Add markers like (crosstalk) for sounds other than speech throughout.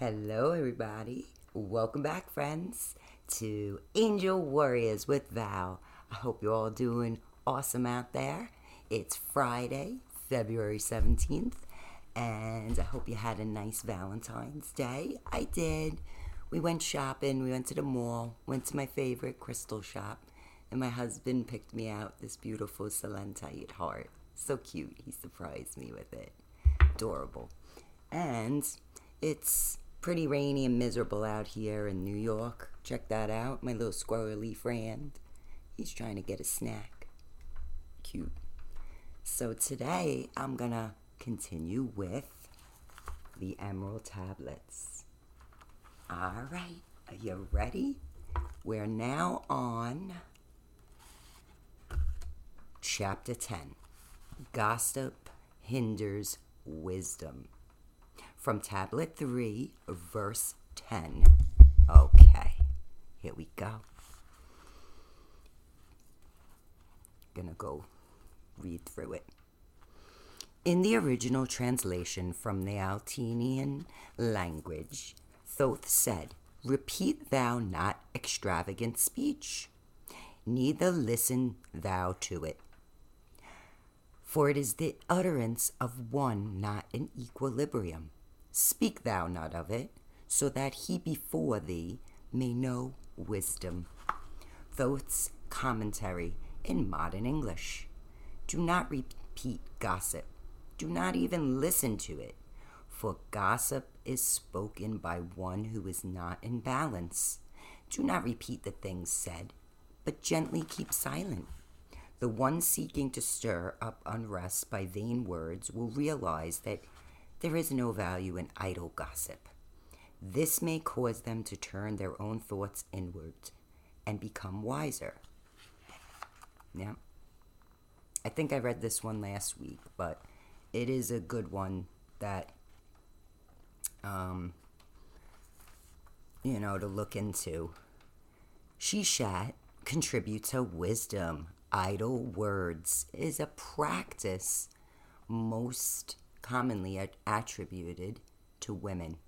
Hello, everybody. Welcome back, friends, to Angel Warriors with Val. I hope you're all doing awesome out there. It's Friday, February 17th, and I hope you had a nice Valentine's Day. I did. We went shopping, we went to the mall, went to my favorite crystal shop, and my husband picked me out this beautiful selenite heart. So cute. He surprised me with it. Adorable. And it's pretty rainy and miserable out here in New York. Check that out. My little squirrely friend. He's trying to get a snack. Cute. So today I'm gonna continue with the emerald tablets. All right, are you ready? We're now on chapter 10 Gossip Hinders Wisdom from tablet 3, verse 10. Okay, here we go. Gonna go read through it. In the original translation from the Atlantean language, Thoth said, Repeat thou not extravagant speech, neither listen thou to it. For it is the utterance of one not in equilibrium. Speak thou not of it, so that he before thee may know wisdom. Thoth's commentary in modern English. Do not repeat gossip. Do not even listen to it, for gossip is spoken by one who is not in balance. Do not repeat the things said, but gently keep silent. The one seeking to stir up unrest by vain words will realize that there is no value in idle gossip. This may cause them to turn their own thoughts inward and become wiser. Yeah. I think I read this one last week, but it is a good one that, um, you know, to look into. She Shishat contributes to wisdom. Idle words is a practice most commonly attributed to women.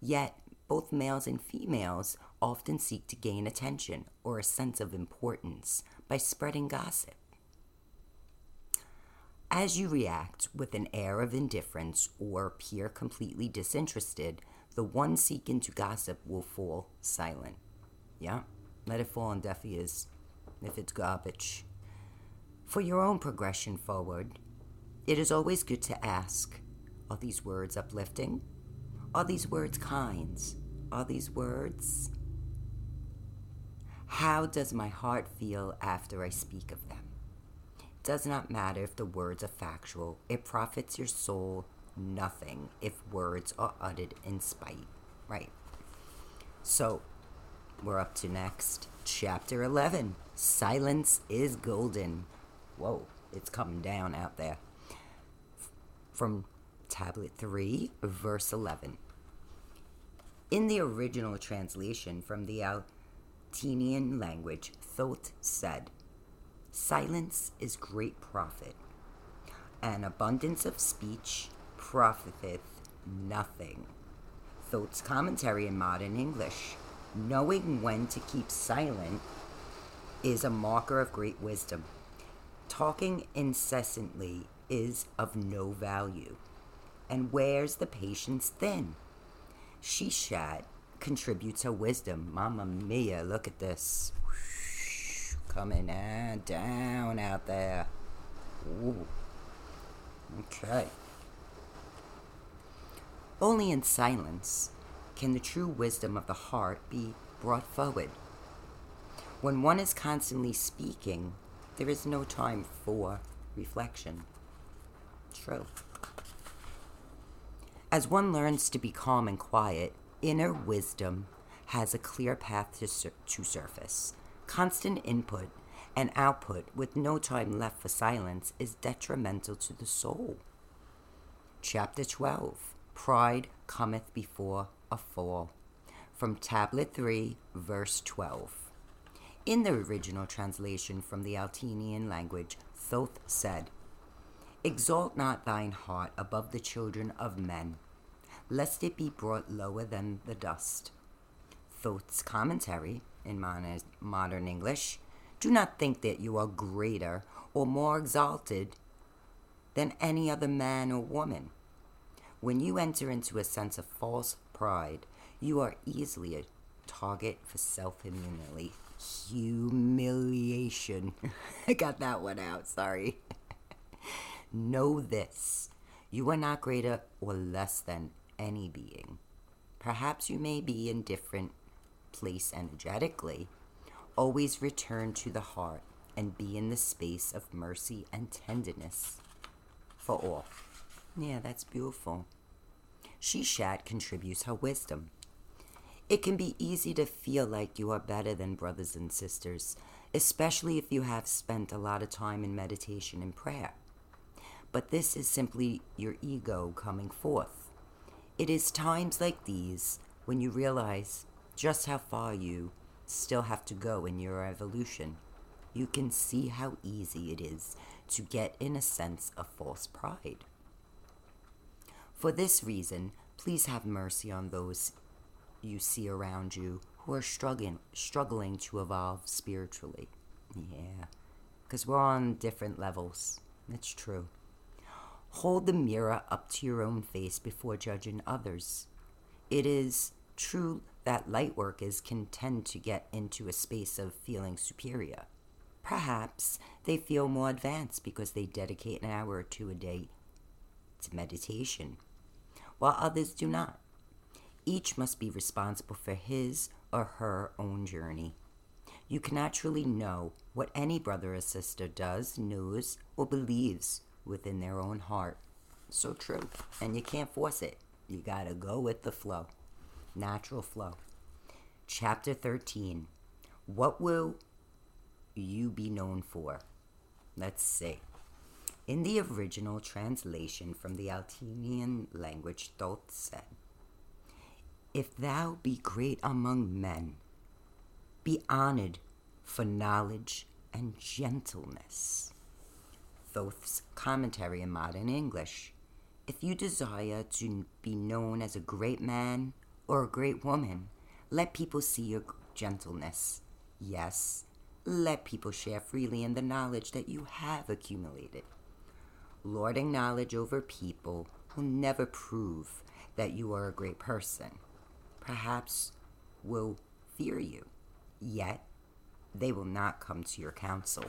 Yet, both males and females often seek to gain attention or a sense of importance by spreading gossip. As you react with an air of indifference or appear completely disinterested, the one seeking to gossip will fall silent. Yeah? Let it fall on deaf ears if it's garbage. For your own progression forward, it is always good to ask Are these words uplifting? Are these words kind? Are these words? How does my heart feel after I speak of them? It does not matter if the words are factual, it profits your soul nothing if words are uttered in spite. Right. So, we're up to next. Chapter 11 Silence is Golden. Whoa, it's coming down out there. From Tablet 3, verse 11. In the original translation from the Atlantean language, Thoth said, Silence is great profit, and abundance of speech profiteth nothing. Thoth's commentary in modern English. Knowing when to keep silent is a marker of great wisdom. Talking incessantly is of no value and wears the patience thin. Shishat contributes her wisdom. Mamma mia, look at this. Coming on down out there. Ooh. Okay. Only in silence can the true wisdom of the heart be brought forward. When one is constantly speaking, there is no time for reflection. True. As one learns to be calm and quiet, inner wisdom has a clear path to, sur- to surface. Constant input and output with no time left for silence is detrimental to the soul. Chapter 12 Pride cometh before a fall. From Tablet 3, verse 12. In the original translation from the Atlantean language, Thoth said, Exalt not thine heart above the children of men, lest it be brought lower than the dust. Thoth's commentary, in modern English, do not think that you are greater or more exalted than any other man or woman. When you enter into a sense of false pride, you are easily a target for self humiliation. (laughs) I got that one out, sorry. (laughs) know this you are not greater or less than any being. Perhaps you may be in different place energetically. Always return to the heart and be in the space of mercy and tenderness for all. Yeah, that's beautiful. Shishat contributes her wisdom. It can be easy to feel like you are better than brothers and sisters, especially if you have spent a lot of time in meditation and prayer. But this is simply your ego coming forth. It is times like these when you realize just how far you still have to go in your evolution. You can see how easy it is to get in a sense of false pride. For this reason, please have mercy on those you see around you who are struggling struggling to evolve spiritually. Yeah. Cuz we're on different levels. It's true. Hold the mirror up to your own face before judging others. It is true that light workers can tend to get into a space of feeling superior. Perhaps they feel more advanced because they dedicate an hour or two a day to meditation, while others do not. Each must be responsible for his or her own journey. You cannot truly know what any brother or sister does, knows, or believes within their own heart. So true. And you can't force it. You gotta go with the flow. Natural flow. Chapter 13. What will you be known for? Let's see. In the original translation from the Atlantean language, Thoth said, if thou be great among men, be honored for knowledge and gentleness. Thoth's commentary in modern English. If you desire to be known as a great man or a great woman, let people see your gentleness. Yes, let people share freely in the knowledge that you have accumulated. Lording knowledge over people will never prove that you are a great person perhaps will fear you, yet they will not come to your counsel.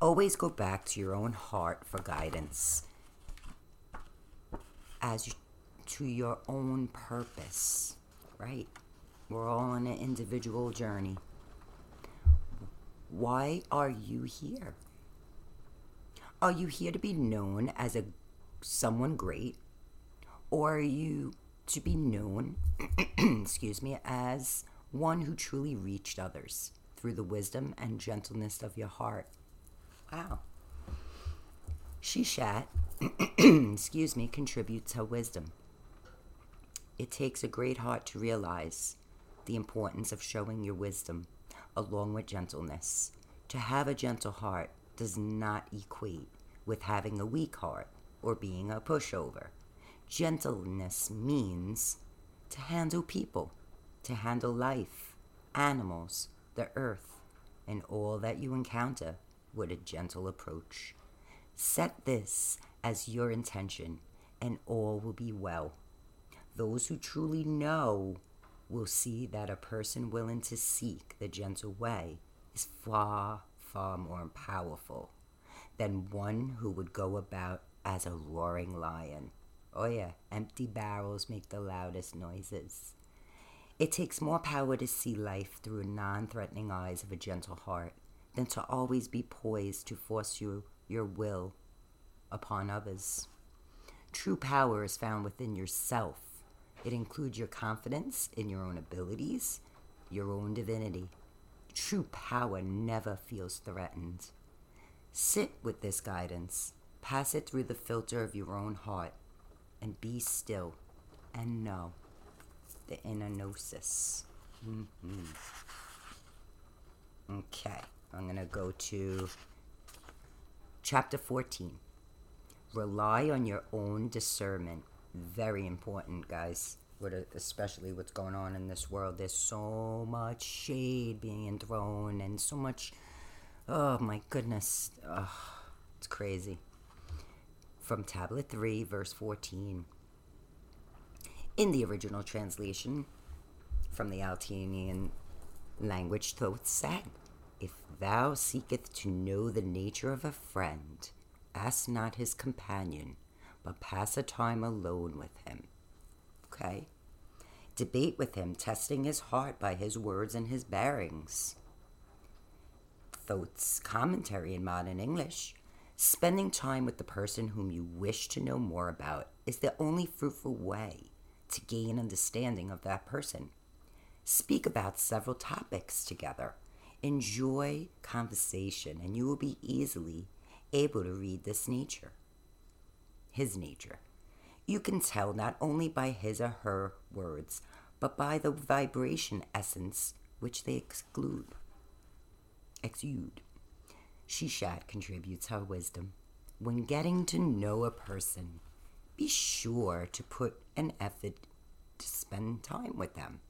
Always go back to your own heart for guidance as to your own purpose, right? We're all on an individual journey. Why are you here? Are you here to be known as a someone great or are you to be known, (clears throat) excuse me, as one who truly reached others through the wisdom and gentleness of your heart. Wow. Shishat, (clears throat) excuse me, contributes her wisdom. It takes a great heart to realize the importance of showing your wisdom along with gentleness. To have a gentle heart does not equate with having a weak heart or being a pushover. Gentleness means to handle people, to handle life, animals, the earth, and all that you encounter with a gentle approach. Set this as your intention, and all will be well. Those who truly know will see that a person willing to seek the gentle way is far, far more powerful than one who would go about as a roaring lion. Oh, yeah, empty barrels make the loudest noises. It takes more power to see life through non threatening eyes of a gentle heart than to always be poised to force you, your will upon others. True power is found within yourself. It includes your confidence in your own abilities, your own divinity. True power never feels threatened. Sit with this guidance, pass it through the filter of your own heart, and be still and know the inner gnosis. Mm-hmm. Okay, I'm going to go to chapter 14. Rely on your own discernment Very important, guys. Especially what's going on in this world. There's so much shade being thrown and so much. Oh my goodness. Oh, it's crazy. From Tablet 3, verse 14. In the original translation from the Atlantean language, Thoth said, If thou seekest to know the nature of a friend, ask not his companion, but pass a time alone with him. Okay? Debate with him, testing his heart by his words and his bearings. Thoth's commentary in modern English. Spending time with the person whom you wish to know more about is the only fruitful way to gain understanding of that person. Speak about several topics together. Enjoy conversation, and you will be easily able to read this nature, his nature. You can tell not only by his or her words, but by the vibration essence which they exclude, exude. Shishat contributes her wisdom. When getting to know a person, be sure to put an effort to spend time with them.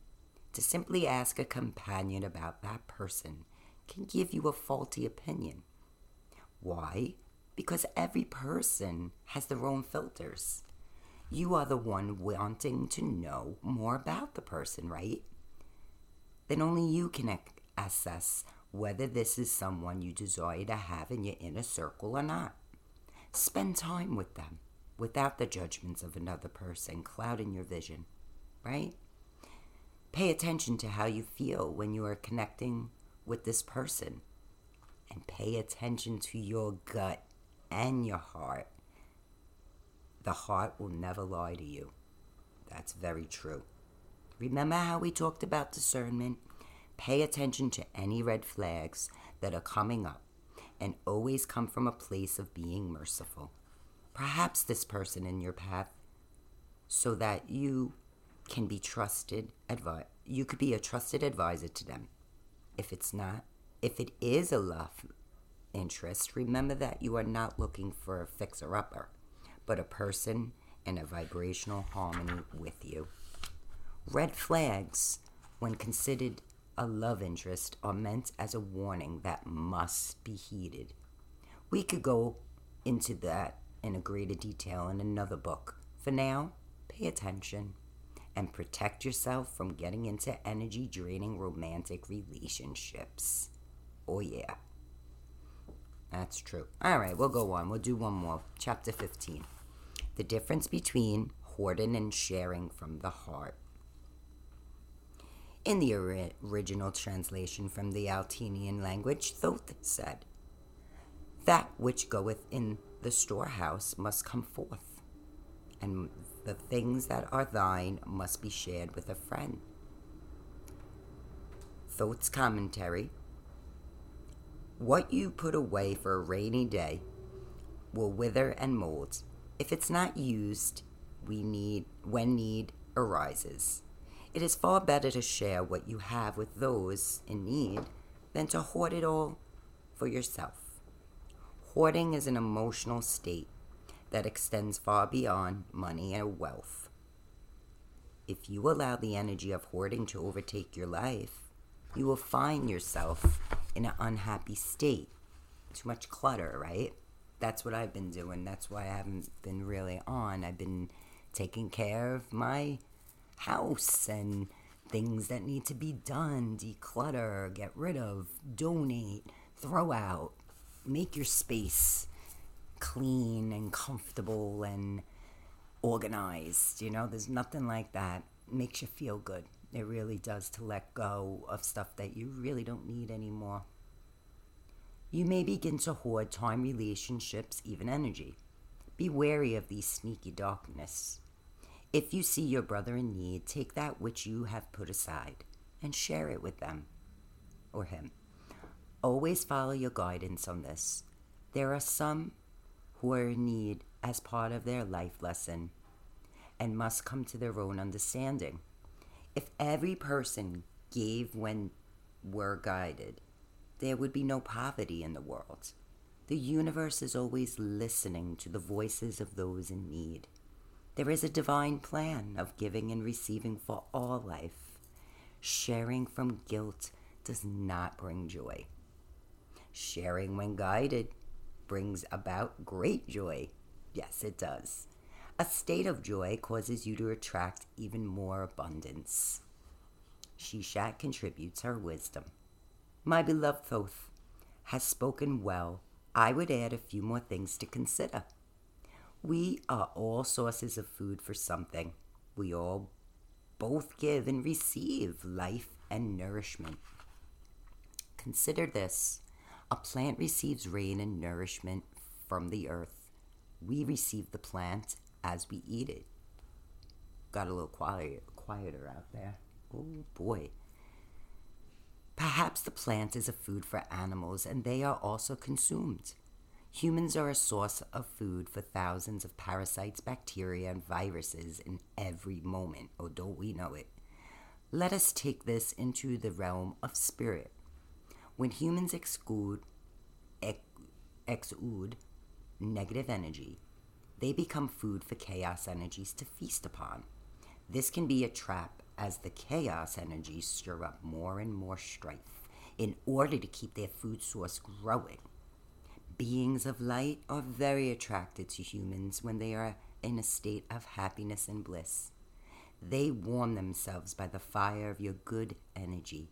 To simply ask a companion about that person can give you a faulty opinion. Why? Because every person has their own filters. You are the one wanting to know more about the person, right? Then only you can assess whether this is someone you desire to have in your inner circle or not. Spend time with them without the judgments of another person clouding your vision, right? Pay attention to how you feel when you are connecting with this person and pay attention to your gut and your heart. The heart will never lie to you. That's very true. Remember how we talked about discernment? Pay attention to any red flags that are coming up and always come from a place of being merciful. Perhaps this person in your path so that you can be trusted advi- you could be a trusted advisor to them. If it's not, if it is a love interest, remember that you are not looking for a fixer upper, but a person in a vibrational harmony with you. Red flags, when considered a love interest, are meant as a warning that must be heeded. We could go into that in a greater detail in another book. For now, pay attention and protect yourself from getting into energy draining romantic relationships. Oh, yeah. That's true. All right, we'll go on. We'll do one more. Chapter 15 The difference between hoarding and sharing from the heart. In the ori- original translation from the Atlantean language, Thoth said, That which goeth in the storehouse must come forth, and the things that are thine must be shared with a friend. Thoth's commentary What you put away for a rainy day will wither and mold. If it's not used, we need when need arises. It is far better to share what you have with those in need than to hoard it all for yourself. Hoarding is an emotional state that extends far beyond money and wealth. If you allow the energy of hoarding to overtake your life, you will find yourself in an unhappy state. Too much clutter, right? That's what I've been doing. That's why I haven't been really on. I've been taking care of my house and things that need to be done, declutter, get rid of, donate, throw out, make your space clean and comfortable and organized. You know, there's nothing like that. makes you feel good. It really does to let go of stuff that you really don't need anymore. You may begin to hoard time, relationships, even energy. Be wary of these sneaky darkness. If you see your brother in need, take that which you have put aside and share it with them or him. Always follow your guidance on this. There are some who are in need as part of their life lesson and must come to their own understanding. If every person gave when were guided, there would be no poverty in the world. The universe is always listening to the voices of those in need. There is a divine plan of giving and receiving for all life. Sharing from guilt does not bring joy. Sharing when guided brings about great joy. Yes, it does. A state of joy causes you to attract even more abundance. Shishat contributes her wisdom. My beloved Thoth has spoken well. I would add a few more things to consider. We are all sources of food for something. We all both give and receive life and nourishment. Consider this a plant receives rain and nourishment from the earth. We receive the plant as we eat it. Got a little quiet, quieter out there. Oh boy. Perhaps the plant is a food for animals and they are also consumed. Humans are a source of food for thousands of parasites, bacteria, and viruses in every moment. Oh, don't we know it? Let us take this into the realm of spirit. When humans exclude, ex- exude negative energy, they become food for chaos energies to feast upon. This can be a trap as the chaos energies stir up more and more strife in order to keep their food source growing. Beings of light are very attracted to humans when they are in a state of happiness and bliss. They warm themselves by the fire of your good energy.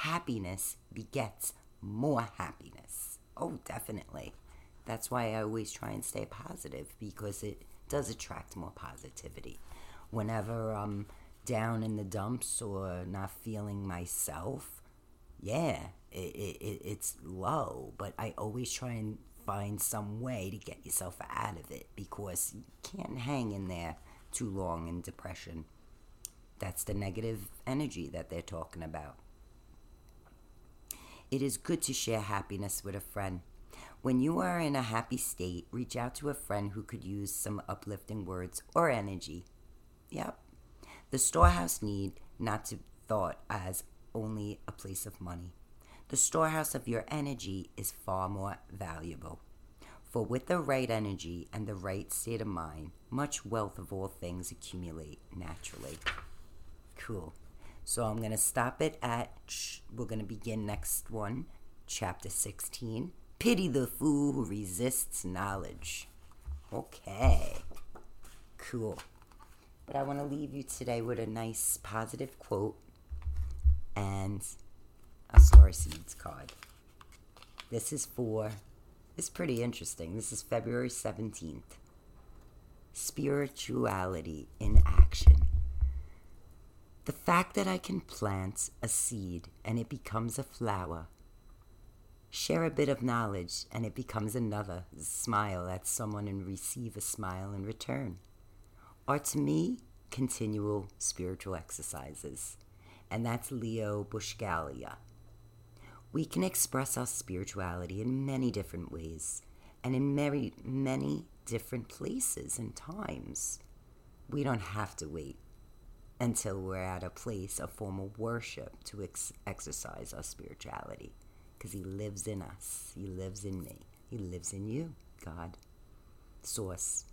Happiness begets more happiness. Oh, definitely. That's why I always try and stay positive because it does attract more positivity. Whenever I'm down in the dumps or not feeling myself, yeah, it, it, it's low, but I always try and find some way to get yourself out of it because you can't hang in there too long in depression. That's the negative energy that they're talking about. It is good to share happiness with a friend. When you are in a happy state, reach out to a friend who could use some uplifting words or energy. Yep. The storehouse need not to thought as only a place of money. The storehouse of your energy is far more valuable. For with the right energy and the right state of mind, much wealth of all things accumulate naturally. Cool. So I'm going to stop it at, we're going to begin next one, chapter 16. Pity the fool who resists knowledge. Okay. Cool. But I want to leave you today with a nice positive quote and a star seeds card. This is for, it's pretty interesting. This is February 17th. Spirituality in action. The fact that I can plant a seed and it becomes a flower, share a bit of knowledge and it becomes another, smile at someone and receive a smile in return, are to me continual spiritual exercises. And that's Leo Buscaglia. We can express our spirituality in many different ways and in many, many different places and times. We don't have to wait until we're at a place of formal worship to ex- exercise our spirituality. Because He lives in us, He lives in me, He lives in you, God. Source.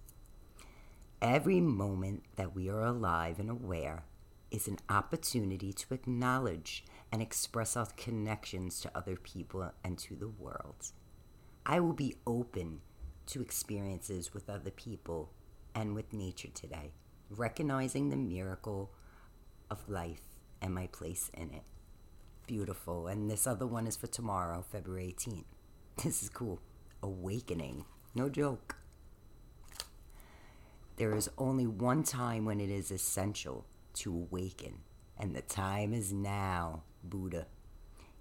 Every moment that we are alive and aware is an opportunity to acknowledge and express our connections to other people and to the world. I will be open to experiences with other people and with nature today, recognizing the miracle of life and my place in it. Beautiful. And this other one is for tomorrow, February 18th. This is cool. Awakening. No joke. There is only one time when it is essential to awaken, and the time is now, Buddha.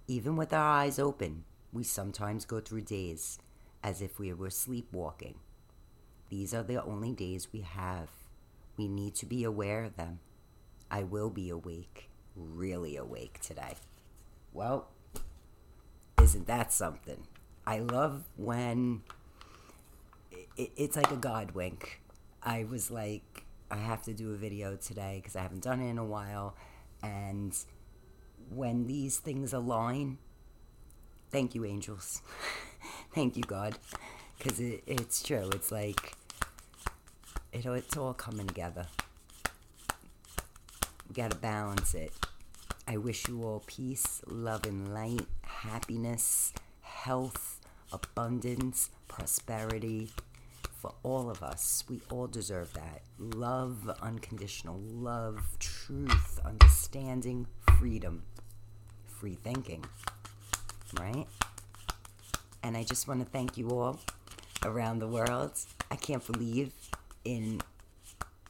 Even with our eyes open, we sometimes go through days as if we were sleepwalking. These are the only days we have. We need to be aware of them. I will be awake, really awake today. Well, isn't that something? I love when it, it's like a God wink. I was like, I have to do a video today because I haven't done it in a while. And when these things align, thank you, angels. (laughs) thank you, God. Because it, it's true. It's like, it, it's all coming together. Got to balance it. I wish you all peace, love, and light, happiness, health, abundance, prosperity for all of us. We all deserve that. Love, unconditional love, truth, understanding, freedom, free thinking. Right? And I just want to thank you all around the world. I can't believe in,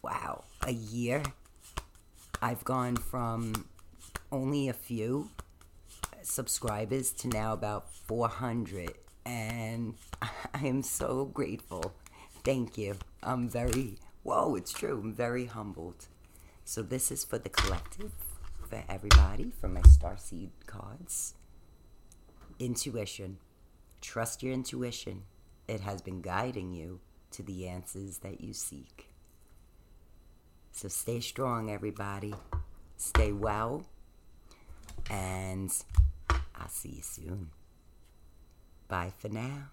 wow, a year, I've gone from only a few subscribers to now about 400. And (laughs) I am so grateful. Thank you. I'm very, whoa, it's true. I'm very humbled. So, this is for the collective, for everybody, for my Starseed cards. Intuition. Trust your intuition. It has been guiding you to the answers that you seek. So stay strong, everybody. Stay well. And I'll see you soon. Bye for now.